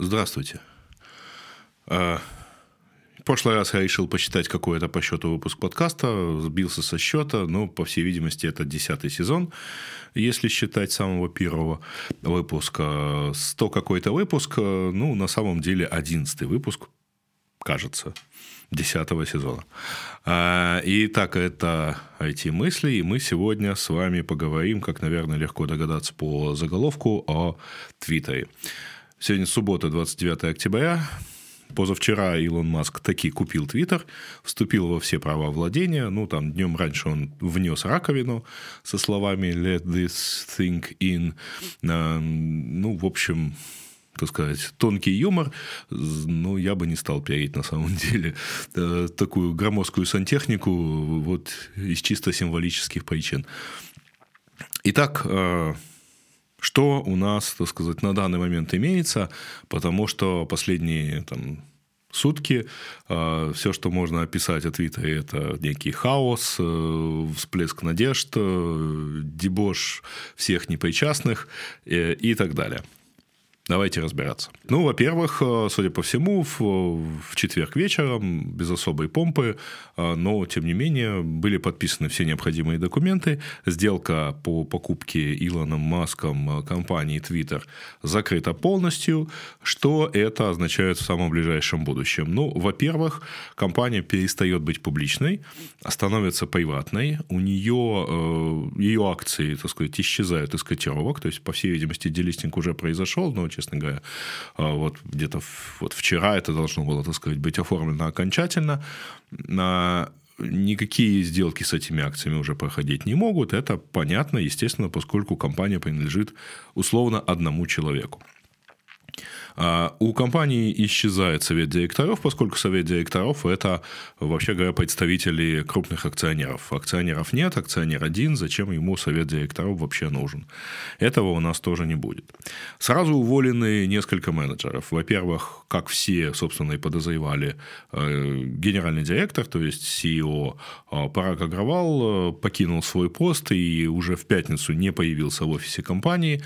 Здравствуйте. А, в прошлый раз я решил посчитать, какой это по счету выпуск подкаста, сбился со счета, но, по всей видимости, это десятый сезон, если считать самого первого выпуска. Сто какой-то выпуск, ну, на самом деле, одиннадцатый выпуск, кажется, десятого сезона. А, итак, это IT-мысли, и мы сегодня с вами поговорим, как, наверное, легко догадаться по заголовку, о Твиттере. Сегодня суббота, 29 октября. Позавчера Илон Маск таки купил Твиттер, вступил во все права владения. Ну, там днем раньше он внес раковину со словами «let this thing in». А, ну, в общем, так сказать, тонкий юмор, ну, я бы не стал пиарить на самом деле э, такую громоздкую сантехнику вот из чисто символических причин. Итак, э, что у нас, так сказать, на данный момент имеется, потому что последние там, сутки. Э, все, что можно описать о Твиттере, это некий хаос, э, всплеск надежд, э, дебош всех непричастных и так далее. Давайте разбираться. Ну, во-первых, э, судя по всему, в, в четверг вечером, без особой помпы, э, но, тем не менее, были подписаны все необходимые документы. Сделка по покупке Илоном Маском э, компании Twitter закрыта полностью. Что это означает в самом ближайшем будущем? Ну, во-первых, компания перестает быть публичной, становится приватной. У нее, ее акции, так сказать, исчезают из котировок. То есть, по всей видимости, делистинг уже произошел, но честно говоря. А вот где-то вот вчера это должно было, так сказать, быть оформлено окончательно. Никакие сделки с этими акциями уже проходить не могут. Это понятно, естественно, поскольку компания принадлежит условно одному человеку. А у компании исчезает совет директоров, поскольку совет директоров – это, вообще говоря, представители крупных акционеров. Акционеров нет, акционер один, зачем ему совет директоров вообще нужен? Этого у нас тоже не будет. Сразу уволены несколько менеджеров. Во-первых, как все, собственно, и подозревали, э, генеральный директор, то есть CEO э, Парак Агравал, э, покинул свой пост и уже в пятницу не появился в офисе компании.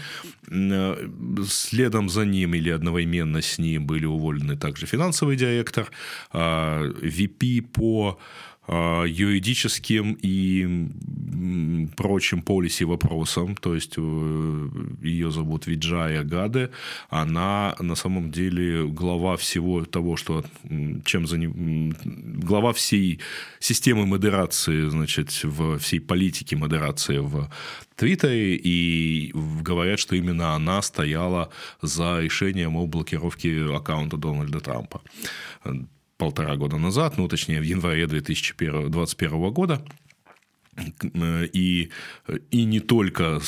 Следом за ним или одного одновременно с ним были уволены также финансовый директор, VP а, по а, юридическим и прочим полиси вопросам, то есть э, ее зовут Виджая Гаде, она на самом деле глава всего того, что чем за ним, глава всей системы модерации, значит, в всей политике модерации в Твиттере, и говорят, что именно она стояла за решением о блокировке аккаунта Дональда Трампа полтора года назад, ну, точнее, в январе 2021 года. И, и не только,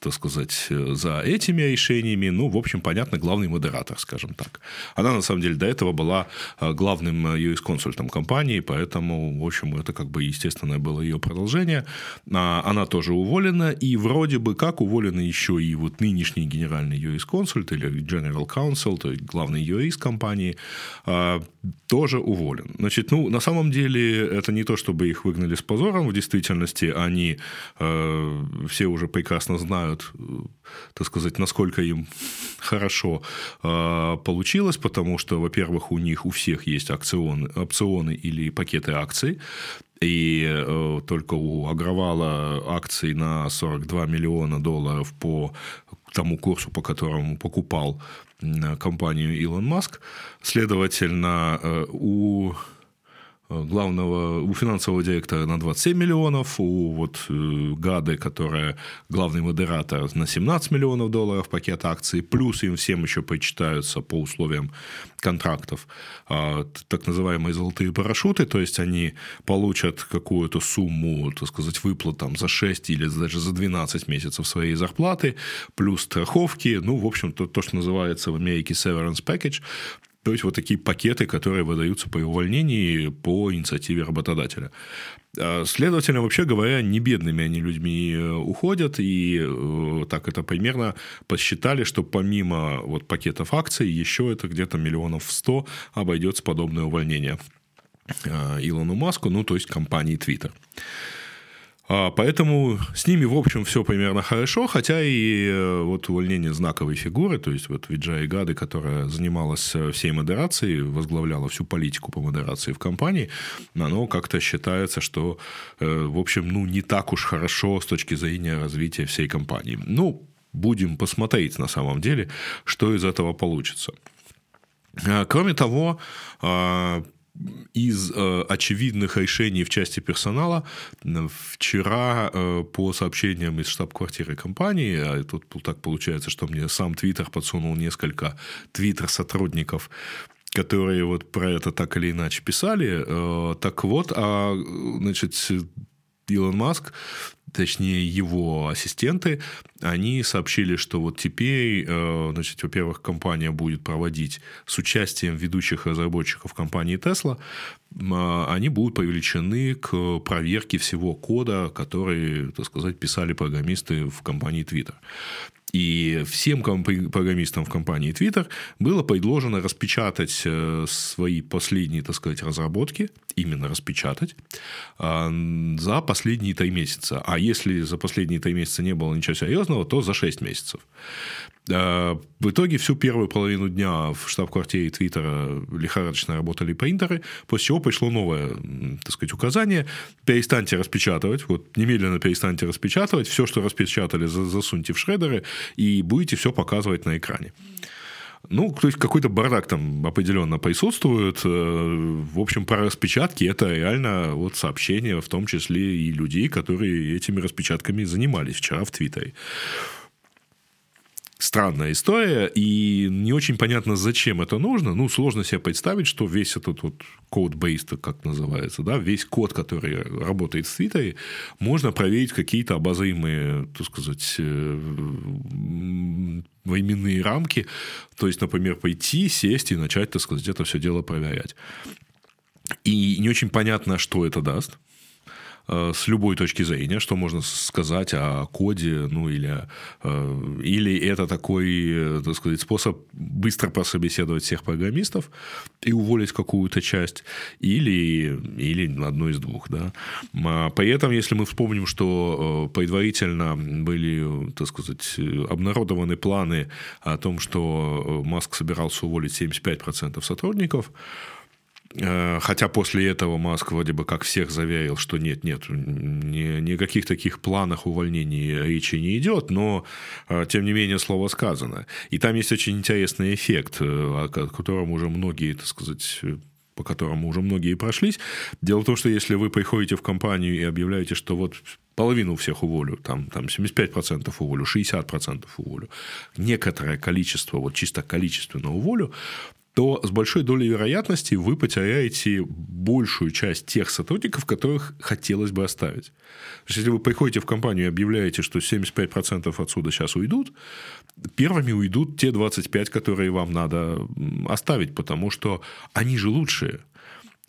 так сказать, за этими решениями, ну, в общем, понятно, главный модератор, скажем так. Она, на самом деле, до этого была э, главным юрисконсультом компании, поэтому, в общем, это как бы естественное было ее продолжение. А, она тоже уволена, и вроде бы как уволена еще и вот нынешний генеральный юрисконсульт или General Counsel, то есть главный юрист компании, а, тоже уволен. Значит, ну, на самом деле, это не то, чтобы их выгнали с позором, в действительности они все уже прекрасно знают, э, так сказать, насколько им хорошо э, получилось, потому что, во-первых, у них у всех есть акционы, опционы или пакеты акций, и э, только у Агровала акций на 42 миллиона долларов по тому курсу, по которому покупал компанию Илон Маск. Следовательно, э, у главного, у финансового директора на 27 миллионов, у вот э, Гады, которая главный модератор, на 17 миллионов долларов пакет акций, плюс им всем еще почитаются по условиям контрактов а, так называемые золотые парашюты, то есть они получат какую-то сумму, так сказать, выплат там, за 6 или даже за 12 месяцев своей зарплаты, плюс страховки, ну, в общем, то, то что называется в Америке severance package, то есть вот такие пакеты, которые выдаются по увольнении по инициативе работодателя. А, следовательно, вообще говоря, не бедными они людьми э, уходят, и э, так это примерно посчитали, что помимо вот пакетов акций, еще это где-то миллионов сто обойдется подобное увольнение а, Илону Маску, ну, то есть компании Twitter. А, поэтому с ними, в общем, все примерно хорошо, хотя и э, вот увольнение знаковой фигуры, то есть вот Виджай Гады, которая занималась э, всей модерацией, возглавляла всю политику по модерации в компании, оно как-то считается, что, э, в общем, ну, не так уж хорошо с точки зрения развития всей компании. Ну, будем посмотреть на самом деле, что из этого получится. А, кроме того, а, из э, очевидных решений в части персонала вчера э, по сообщениям из штаб-квартиры компании, а тут так получается, что мне сам Твиттер подсунул несколько твиттер-сотрудников, которые вот про это так или иначе писали. Э, так вот, а, значит, Илон Маск точнее его ассистенты, они сообщили, что вот теперь, э, значит, во-первых, компания будет проводить с участием ведущих разработчиков компании Tesla, а, они будут привлечены к проверке всего кода, который, так сказать, писали программисты в компании Twitter. И всем программистам в компании Twitter было предложено распечатать э, свои последние, так сказать, разработки, именно распечатать, а, за последние три месяца. А если за последние три месяца не было ничего серьезного, то за шесть месяцев. А, в итоге всю первую половину дня в штаб-квартире Твиттера лихорадочно работали принтеры, после чего пришло новое, так сказать, указание. Перестаньте распечатывать, вот немедленно перестаньте распечатывать, все, что распечатали, засуньте в шредеры, и будете все показывать на экране. Ну, то есть какой-то бардак там определенно присутствует. Э, в общем, про распечатки это реально вот сообщение, в том числе и людей, которые этими распечатками занимались вчера в Твиттере странная история, и не очень понятно, зачем это нужно. Ну, сложно себе представить, что весь этот вот код-бейс, как называется, да, весь код, который работает в Твиттере, можно проверить какие-то обозримые, так сказать, э, временные рамки. То есть, например, пойти, сесть и начать, так сказать, это все дело проверять. И не очень понятно, что это даст. Э, с любой точки зрения, что можно сказать о коде, ну или, э, или это такой, э, так сказать, способ быстро прособеседовать всех программистов и уволить какую-то часть, или, или одно из двух. Да. А при этом, если мы вспомним, что предварительно были, так сказать, обнародованы планы о том, что Маск собирался уволить 75% сотрудников, хотя после этого Маск вроде бы как всех заверил, что нет, нет, ни, никаких таких планах увольнений речи не идет, но э, тем не менее слово сказано. И там есть очень интересный эффект, э, о котором уже многие, так сказать, по которому уже многие прошлись. Дело в том, что если вы приходите в компанию и объявляете, что вот половину всех уволю, там, там 75% уволю, 60% уволю, некоторое количество, вот чисто количественно уволю, то с большой долей вероятности вы потеряете большую часть тех сотрудников, которых хотелось бы оставить. То есть, если вы приходите в компанию и объявляете, что 75% отсюда сейчас уйдут, первыми уйдут те 25, которые вам надо оставить, потому что они же лучшие.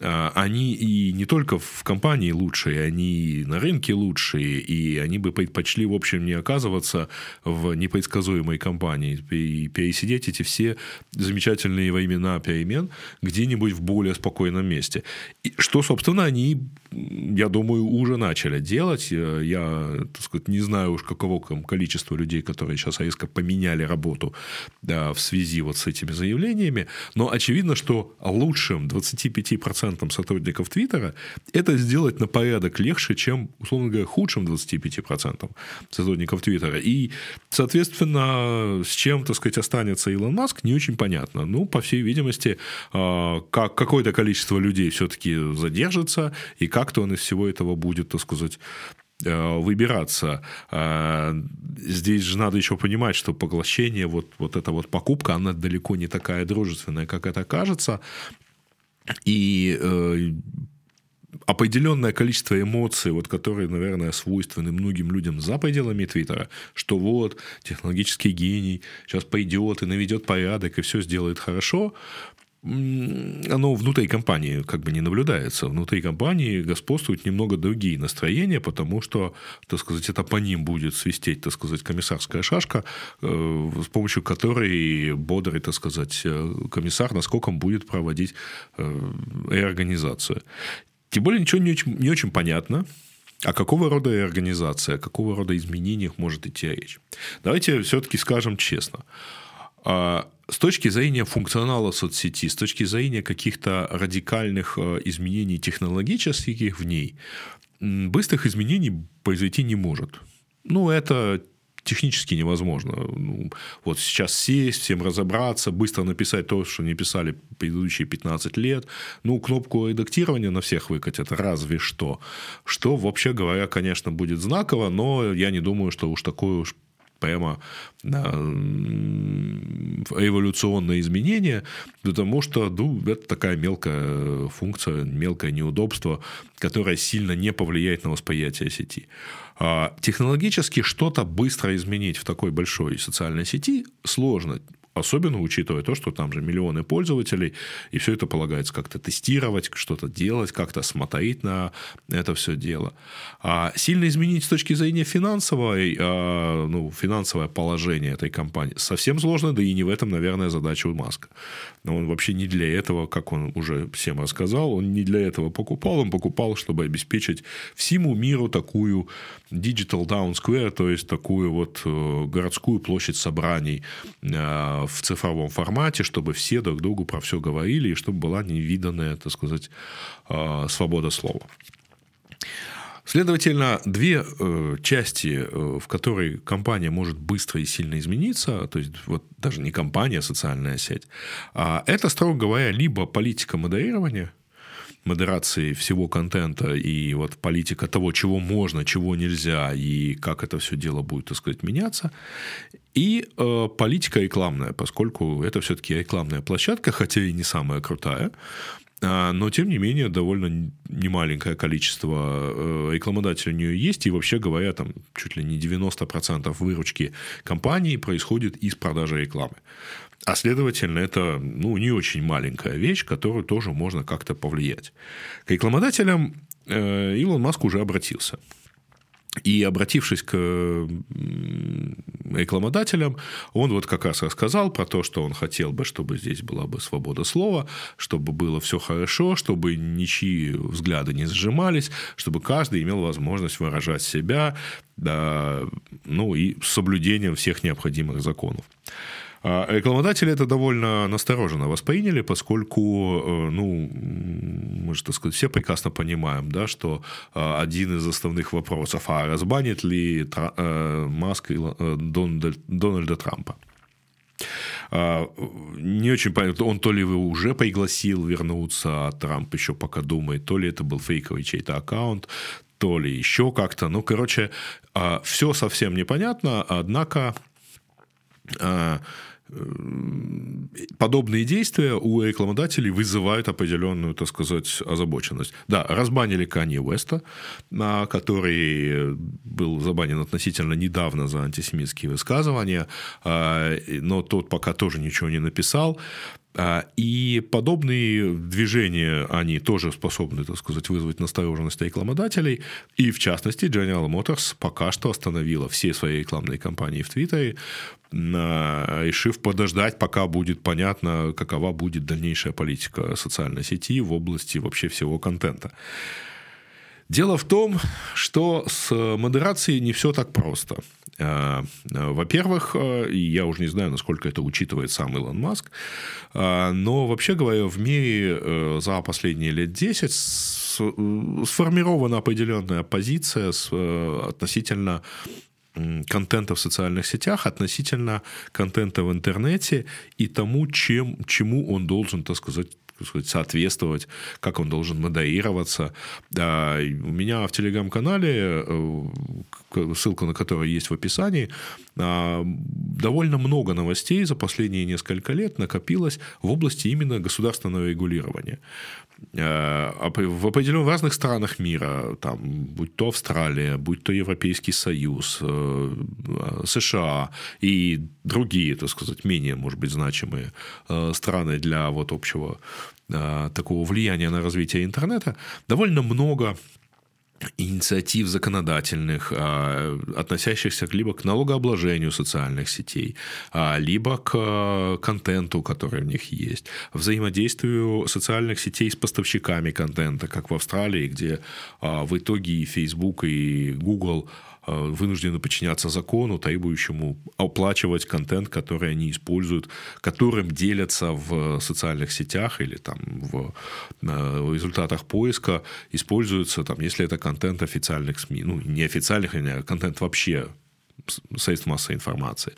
А, они и не только в компании лучшие, они и на рынке лучшие, и они бы предпочли, в общем, не оказываться в непредсказуемой компании и пересидеть эти все замечательные времена перемен где-нибудь в более спокойном месте. И что, собственно, они, я думаю, уже начали делать. Я, так сказать, не знаю уж какого количества людей, которые сейчас резко поменяли работу да, в связи вот с этими заявлениями, но очевидно, что лучшим 25% процентам сотрудников Твиттера, это сделать на порядок легче, чем, условно говоря, худшим 25% сотрудников Твиттера. И, соответственно, с чем, так сказать, останется Илон Маск, не очень понятно. Ну, по всей видимости, а, как какое-то количество людей все-таки задержится, и как-то он из всего этого будет, так сказать, а, выбираться. А, здесь же надо еще понимать, что поглощение, вот, вот эта вот покупка, она далеко не такая дружественная, как это кажется. И э, определенное количество эмоций, вот, которые, наверное, свойственны многим людям за пределами Твиттера, что вот технологический гений сейчас пойдет и наведет порядок и все сделает хорошо, оно внутри компании как бы не наблюдается. Внутри компании господствуют немного другие настроения, потому что, так сказать, это по ним будет свистеть, так сказать, комиссарская шашка, э, с помощью которой бодрый, так сказать, э, комиссар насколько он будет проводить э, реорганизацию. Тем более ничего не очень, не очень понятно, О какого рода организации, о какого рода изменениях может идти речь? Давайте все-таки скажем честно. А, с точки зрения функционала соцсети, с точки зрения каких-то радикальных э, изменений технологических в ней, быстрых изменений произойти не может. Ну, это технически невозможно. Ну, вот сейчас сесть, всем разобраться, быстро написать то, что не писали предыдущие 15 лет. Ну, кнопку редактирования на всех выкатят, разве что. Что, вообще говоря, конечно, будет знаково, но я не думаю, что уж такое уж прямо эволюционное изменение, потому что ну, это такая мелкая функция, мелкое неудобство, которое сильно не повлияет на восприятие сети. А технологически что-то быстро изменить в такой большой социальной сети сложно. Особенно учитывая то, что там же миллионы пользователей, и все это полагается как-то тестировать, что-то делать, как-то смотреть на это все дело. А сильно изменить с точки зрения финансовой, а, ну, финансовое положение этой компании совсем сложно, да и не в этом, наверное, задача у Маска. Но он вообще не для этого, как он уже всем рассказал, он не для этого покупал, он покупал, чтобы обеспечить всему миру такую Digital Town Square, то есть такую вот э, городскую площадь собраний э, в цифровом формате, чтобы все друг другу про все говорили, и чтобы была невиданная, так сказать, э, свобода слова. Следовательно, две э, части, э, в которой компания может быстро и сильно измениться, то есть вот даже не компания, а социальная сеть, а это, строго говоря, либо политика модерирования, модерации всего контента и вот политика того, чего можно, чего нельзя, и как это все дело будет, так сказать, меняться. И э, политика рекламная, поскольку это все-таки рекламная площадка, хотя и не самая крутая, а, но, тем не менее, довольно немаленькое количество э, рекламодателей у нее есть. И, вообще говоря, там чуть ли не 90% выручки компании происходит из продажи рекламы. А следовательно, это ну, не очень маленькая вещь, которую тоже можно как-то повлиять. К рекламодателям э, Илон Маск уже обратился. И обратившись к рекламодателям, он вот как раз рассказал про то, что он хотел бы, чтобы здесь была бы свобода слова, чтобы было все хорошо, чтобы ничьи взгляды не сжимались, чтобы каждый имел возможность выражать себя, да, ну и с соблюдением всех необходимых законов. А рекламодатели это довольно настороженно восприняли, поскольку, э, ну, мы же, так сказать, все прекрасно понимаем, да, что э, один из основных вопросов, а разбанит ли э, Маск Дональда Трампа? А, не очень понятно, он то ли его уже пригласил вернуться, а Трамп еще пока думает, то ли это был фейковый чей-то аккаунт, то ли еще как-то. Ну, короче, а, все совсем непонятно, однако подобные действия у рекламодателей вызывают определенную, так сказать, озабоченность. Да, разбанили Канье Уэста, который был забанен относительно недавно за антисемитские высказывания, а, но тот пока тоже ничего не написал. А, и подобные движения, они тоже способны, так сказать, вызвать настороженность рекламодателей. И, в частности, General Motors пока что остановила все свои рекламные кампании в Твиттере, решив подождать, пока будет понятно, какова будет дальнейшая политика социальной сети в области вообще всего контента. Дело в том, что с модерацией не все так просто. Во-первых, э, я уже не знаю, насколько это учитывает сам Илон Маск, но вообще говоря, в мире э, за последние лет 10 сформирована определенная позиция э, относительно контента в социальных сетях относительно контента в интернете и тому, чем, чему он должен, так сказать, сказать, соответствовать, как он должен модерироваться. У меня в телеграм-канале, э, ссылка на который есть в описании, а, довольно много новостей за последние несколько лет накопилось в области именно государственного регулирования. Э, в определенных разных странах мира, там, будь то Австралия, будь то Европейский Союз, э, США и другие, так сказать, менее, может быть, значимые страны для вот общего такого влияния на развитие интернета, довольно много инициатив законодательных, а, относящихся либо к налогообложению социальных сетей, а, либо к а, контенту, который в них есть, взаимодействию социальных сетей с поставщиками контента, как в Австралии, где в итоге и Facebook, и Google вынуждены подчиняться закону, требующему оплачивать контент, который они используют, которым делятся в социальных сетях или там в, в результатах поиска, используются, там, если это контент официальных СМИ, ну, не официальных, а контент вообще средств массовой информации.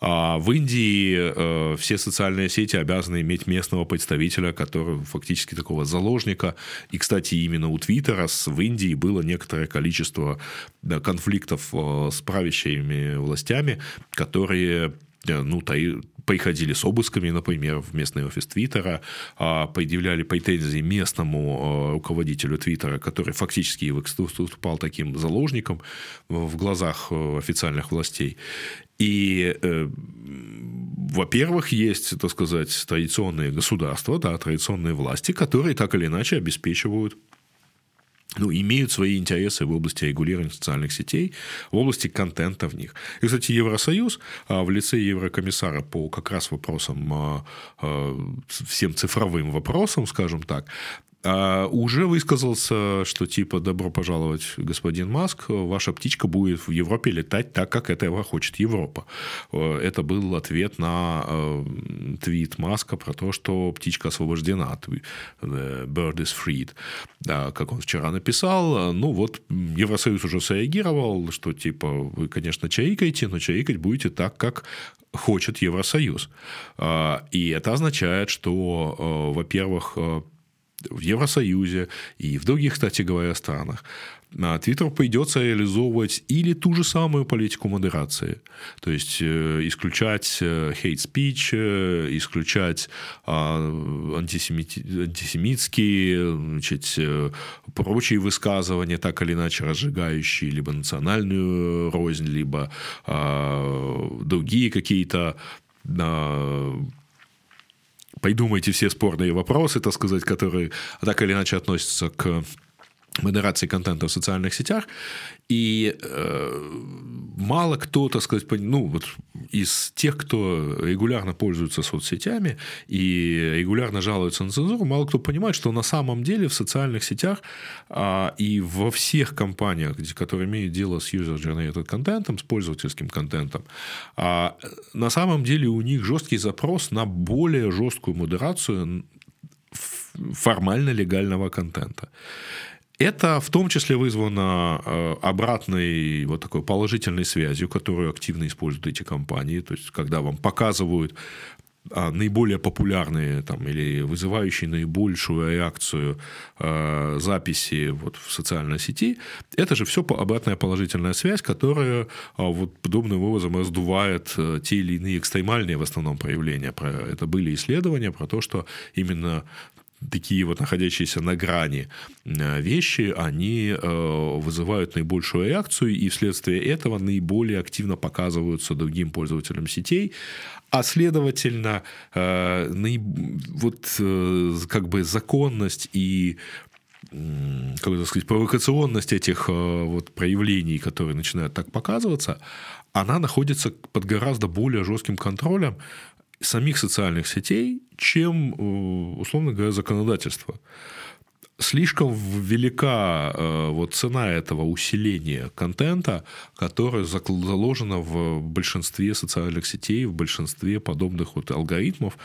А в Индии э, все социальные сети обязаны иметь местного представителя, который фактически такого заложника. И, кстати, именно у Твиттера в Индии было некоторое количество да, конфликтов э, с правящими властями, которые э, ну, приходили с обысками, например, в местный офис Твиттера, а, предъявляли претензии местному а, руководителю Твиттера, который фактически выступал таким заложником в глазах официальных властей. И, э, во-первых, есть, так сказать, традиционные государства, да, традиционные власти, которые так или иначе обеспечивают ну, имеют свои интересы в области регулирования социальных сетей, в области контента в них. И, кстати, Евросоюз а, в лице Еврокомиссара по как раз вопросам, а, а, всем цифровым вопросам, скажем так, а, уже высказался, что типа добро пожаловать, господин Маск, ваша птичка будет в Европе летать так, как этого хочет Европа. Э, это был ответ на э, твит Маска про то, что птичка освобождена, bird is freed, да, как он вчера написал. Ну вот Евросоюз уже среагировал, что типа вы, конечно, чайкаете, но чайкать будете так, как хочет Евросоюз. И это означает, что, э, во-первых, в Евросоюзе и в других, кстати говоря, странах, Твиттер придется реализовывать или ту же самую политику модерации, то есть э, исключать э, hate speech, э, исключать антисемити... антисемитские, значит, прочие высказывания, так или иначе разжигающие либо национальную рознь, либо другие какие-то придумайте все спорные вопросы, так сказать, которые так или иначе относятся к модерации контента в социальных сетях, и э, мало кто, так сказать, ну, вот из тех, кто регулярно пользуется соцсетями и регулярно жалуется на цензуру, мало кто понимает, что на самом деле в социальных сетях а, и во всех компаниях, которые имеют дело с user-generated контентом, с пользовательским контентом, а, на самом деле у них жесткий запрос на более жесткую модерацию формально легального контента. Это в том числе вызвано э, обратной вот такой положительной связью, которую активно используют эти компании. То есть, когда вам показывают а, наиболее популярные там, или вызывающие наибольшую реакцию э, записи вот, в социальной сети, это же все обратная положительная связь, которая э, вот, подобным образом раздувает э, те или иные экстремальные в основном проявления. Про, это были исследования про то, что именно такие вот находящиеся на грани э, вещи, они э, вызывают наибольшую реакцию, и вследствие этого наиболее активно показываются другим пользователям сетей, а следовательно, э, вот как бы законность и как это сказать, провокационность этих вот проявлений, которые начинают так показываться, она находится под гораздо более жестким контролем, самих социальных сетей, чем, э, условно говоря, законодательство. Слишком велика э, вот цена этого усиления контента, которое заложено в большинстве социальных сетей, в большинстве подобных вот алгоритмов.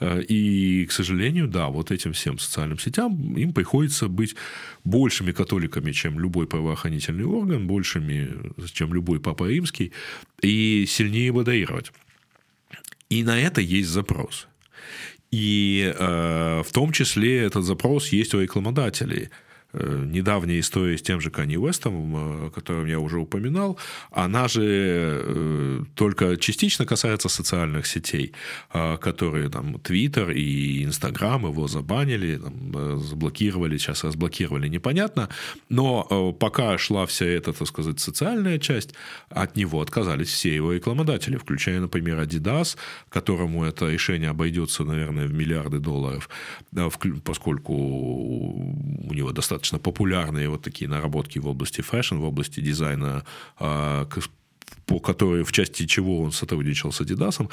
Э, и, к сожалению, да, вот этим всем социальным сетям им приходится быть большими католиками, чем любой правоохранительный орган, большими, чем любой папа римский, и сильнее модерировать. И на это есть запрос. И э, в том числе этот запрос есть у рекламодателей. Э, недавняя история с тем же Канни Уэстом, э, о котором я уже упоминал, она же э, только частично касается социальных сетей, которые там Твиттер и Инстаграм его забанили, там, заблокировали, сейчас разблокировали, непонятно. Но пока шла вся эта, так сказать, социальная часть, от него отказались все его рекламодатели, включая, например, Adidas, которому это решение обойдется, наверное, в миллиарды долларов, поскольку у него достаточно достаточно популярные вот такие наработки в области fashion, в области дизайна, а, по которой, в части чего он сотрудничал с Adidas,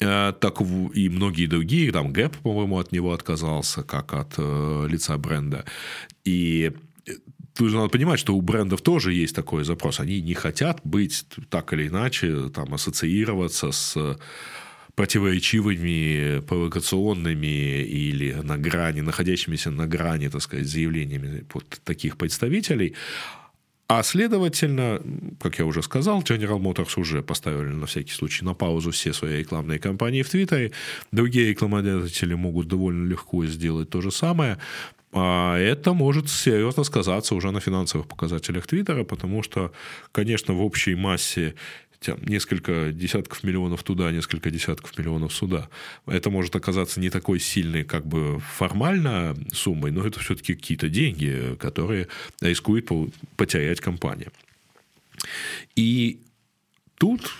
э, так и многие другие, там Gap, по-моему, от него отказался, как от э, лица бренда. И тут надо понимать, что у брендов тоже есть такой запрос. Они не хотят быть так или иначе, там, ассоциироваться с противоречивыми, провокационными или на грани, находящимися на грани, так сказать, заявлениями вот таких представителей. А следовательно, как я уже сказал, General Motors уже поставили на всякий случай на паузу все свои рекламные кампании в Твиттере. Другие рекламодатели могут довольно легко сделать то же самое. А это может серьезно сказаться уже на финансовых показателях Твиттера, потому что, конечно, в общей массе несколько десятков миллионов туда, несколько десятков миллионов сюда. Это может оказаться не такой сильной как бы формально суммой, но это все-таки какие-то деньги, которые рискует потерять компания. И тут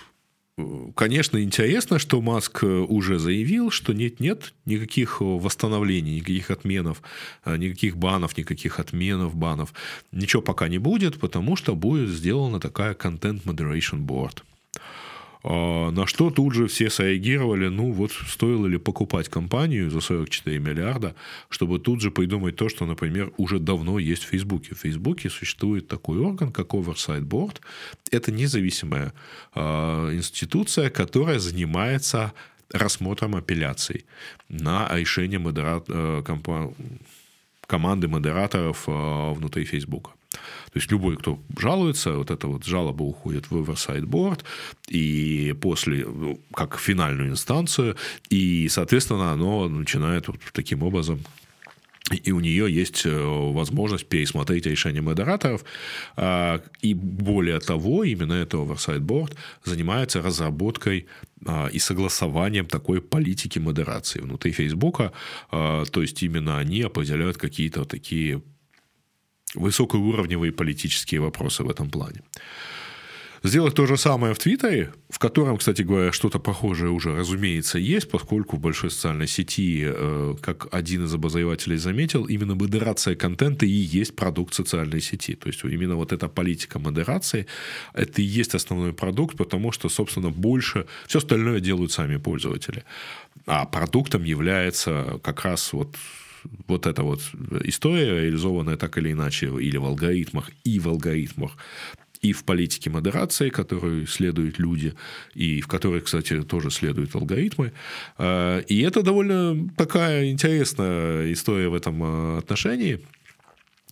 Конечно, интересно, что Маск уже заявил, что нет-нет, никаких восстановлений, никаких отменов, никаких банов, никаких отменов банов. Ничего пока не будет, потому что будет сделана такая Content Moderation Board. А, на что тут же все среагировали, ну вот стоило ли покупать компанию за 44 миллиарда, чтобы тут же придумать то, что, например, уже давно есть в Фейсбуке. В Фейсбуке существует такой орган, как Oversight Board. Это независимая э, институция, которая занимается рассмотром апелляций на решение модера... э, команды модераторов э, внутри Фейсбука. То есть любой, кто жалуется, вот эта вот жалоба уходит в Oversight Board, и после, ну, как финальную инстанцию, и, соответственно, оно начинает вот таким образом и у нее есть э, возможность пересмотреть решение модераторов. А, и более того, именно это Oversight Board занимается разработкой а, и согласованием такой политики модерации внутри Фейсбука. А, то есть именно они определяют какие-то такие высокоуровневые политические вопросы в этом плане. Сделать то же самое в Твиттере, в котором, кстати говоря, что-то похожее уже, разумеется, есть, поскольку в большой социальной сети, э, как один из обозревателей заметил, именно модерация контента и есть продукт социальной сети. То есть именно вот эта политика модерации, это и есть основной продукт, потому что, собственно, больше все остальное делают сами пользователи. А продуктом является как раз вот вот эта вот история, реализованная так или иначе или в алгоритмах, и в алгоритмах, и в политике модерации, которую следуют люди, и в которой, кстати, тоже следуют алгоритмы. А, и это довольно такая интересная история в этом а, отношении,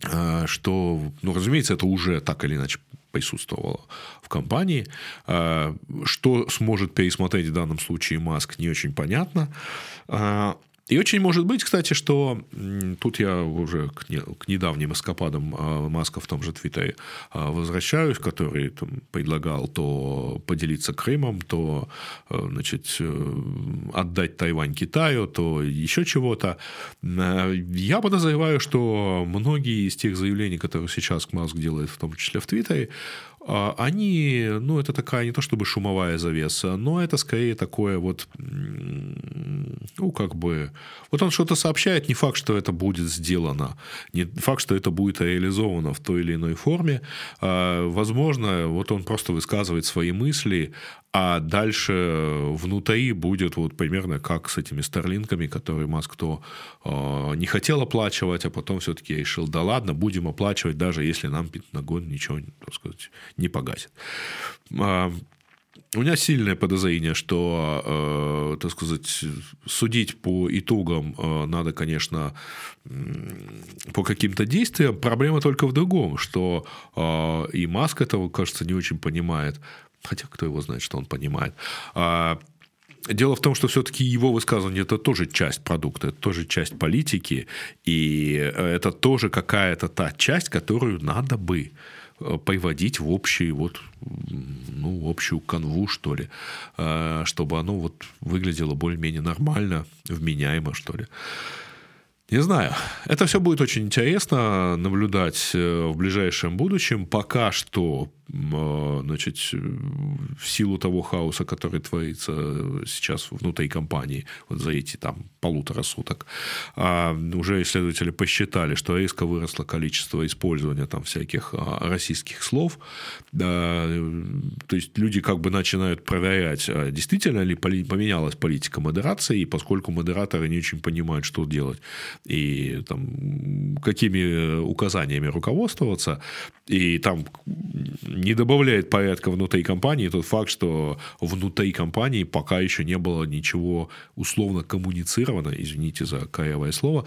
а, что, ну, разумеется, это уже так или иначе присутствовало в компании. Что сможет пересмотреть в данном случае Маск, не очень понятно. И очень может быть, кстати, что тут я уже к, не, к недавним эскападам а, Маска в том же Твиттере а, возвращаюсь, который там, предлагал то поделиться Крымом, то а, значит, э, отдать Тайвань Китаю, то еще чего-то. Я подозреваю, что многие из тех заявлений, которые сейчас Маск делает, в том числе в Твиттере, они, ну, это такая не то чтобы шумовая завеса, но это скорее такое вот, ну, как бы, вот он что-то сообщает, не факт, что это будет сделано, не факт, что это будет реализовано в той или иной форме. А, возможно, вот он просто высказывает свои мысли, а дальше внутри будет вот примерно как с этими старлинками, которые Маск то э, не хотел оплачивать, а потом все-таки решил, да ладно, будем оплачивать, даже если нам Пентагон ничего, так сказать, не погасит. Э, у меня сильное подозрение, что, э, так сказать, судить по итогам э, надо, конечно, по каким-то действиям. Проблема только в другом, что э, и Маск этого, кажется, не очень понимает. Хотя кто его знает, что он понимает. А, дело в том, что все-таки его высказывание это тоже часть продукта, это тоже часть политики, и это тоже какая-то та часть, которую надо бы приводить в общий вот ну, в общую канву, что ли, э, чтобы оно вот выглядело более-менее нормально, вменяемо, что ли. Не знаю. Это все будет очень интересно наблюдать э, в ближайшем будущем. Пока что значит, в силу того хаоса, который творится сейчас внутри компании, вот за эти там полутора суток, а, уже исследователи посчитали, что резко выросло количество использования там всяких российских слов. То есть люди как бы начинают проверять, действительно ли поменялась политика модерации, и поскольку модераторы не очень понимают, что делать, и там, какими указаниями руководствоваться, и там не добавляет порядка внутри компании тот факт, что внутри компании пока еще не было ничего условно коммуницировано, извините за каевое слово,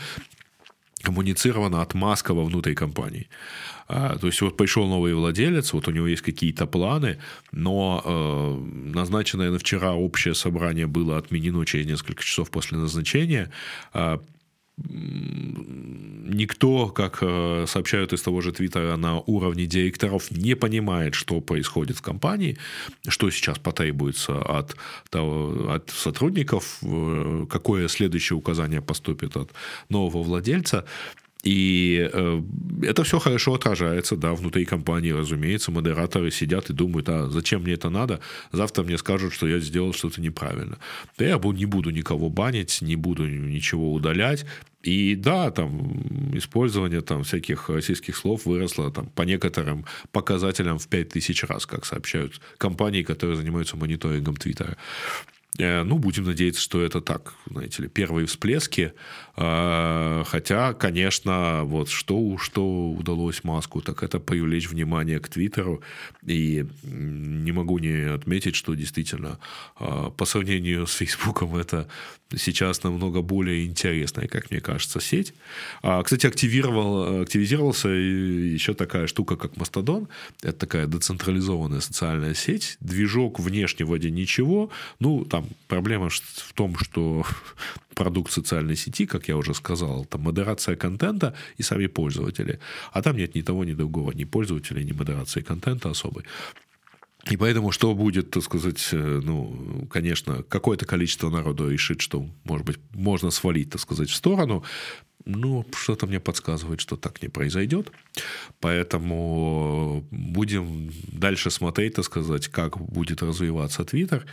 коммуницировано от Маскова внутри компании. А, то есть вот пришел новый владелец, вот у него есть какие-то планы, но э, назначенное на вчера общее собрание было отменено через несколько часов после назначения. Э, никто, как э, сообщают из того же Твиттера, на уровне директоров не понимает, что происходит в компании, что сейчас потребуется от, от сотрудников, э, какое следующее указание поступит от нового владельца. И э, это все хорошо отражается, да, внутри компании, разумеется, модераторы сидят и думают, а зачем мне это надо? Завтра мне скажут, что я сделал что-то неправильно. Да я не буду никого банить, не буду ничего удалять. И да, там использование там, всяких российских слов выросло там, по некоторым показателям в 5000 раз, как сообщают компании, которые занимаются мониторингом Твиттера. Э, ну, будем надеяться, что это так, знаете ли, первые всплески. А, хотя, конечно, вот что, что удалось Маску, так это привлечь внимание к Твиттеру. И не могу не отметить, что действительно а, по сравнению с Фейсбуком это сейчас намного более интересная, как мне кажется, сеть. А, кстати, активировал, активизировался еще такая штука, как Мастодон. Это такая децентрализованная социальная сеть. Движок внешне вроде ничего. Ну, там проблема в том, что продукт социальной сети, как я уже сказал, это модерация контента и сами пользователи. А там нет ни того, ни другого, ни пользователей, ни модерации контента особой. И поэтому что будет, так сказать, э, ну, конечно, какое-то количество народу решит, что, может быть, можно свалить, так сказать, в сторону. Ну, что-то мне подсказывает, что так не произойдет. Поэтому будем дальше смотреть, так сказать, как будет развиваться Твиттер.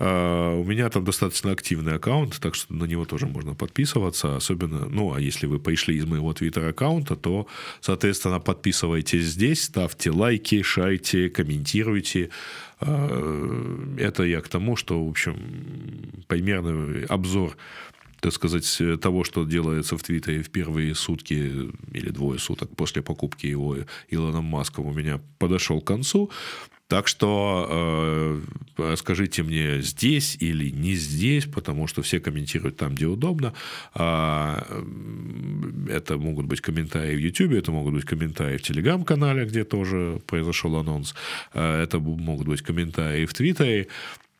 А, у меня там достаточно активный аккаунт, так что на него тоже можно подписываться. Особенно, ну, а если вы пришли из моего Твиттер-аккаунта, то, соответственно, подписывайтесь здесь, ставьте лайки, шарьте, комментируйте. А, это я к тому, что, в общем, примерный обзор так сказать, того, что делается в Твиттере в первые сутки или двое суток после покупки его Илоном Маском у меня подошел к концу. Так что э, скажите мне здесь или не здесь, потому что все комментируют там, где удобно. А, это могут быть комментарии в YouTube, это могут быть комментарии в Телеграм-канале, где тоже произошел анонс. А, это могут быть комментарии в Твиттере.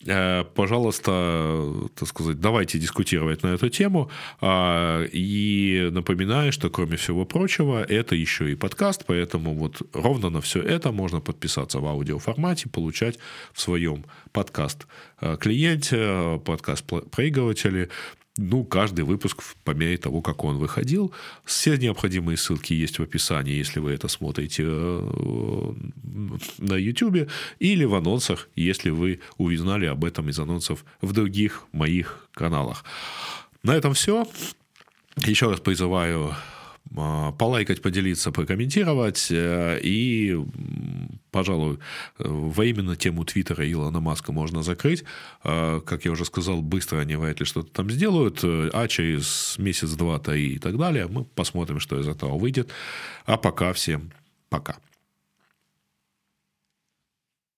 Э, пожалуйста, так сказать, давайте дискутировать на эту тему. А, и напоминаю, что кроме всего прочего, это еще и подкаст, поэтому вот ровно на все это можно подписаться в аудиоформате, получать в своем подкаст э, клиенте, подкаст проигрывателе, ну, каждый выпуск по мере того, как он выходил. Все необходимые ссылки есть в описании, если вы это смотрите э, на YouTube, или в анонсах, если вы узнали об этом из анонсов в других моих каналах. На этом все. Еще раз призываю полайкать, поделиться, прокомментировать. Э, и, пожалуй, во именно тему Твиттера Илона Маска можно закрыть. А, как я уже сказал, быстро они вряд ли что-то там сделают, а через месяц, два, три и так далее мы посмотрим, что из этого выйдет. А пока всем пока.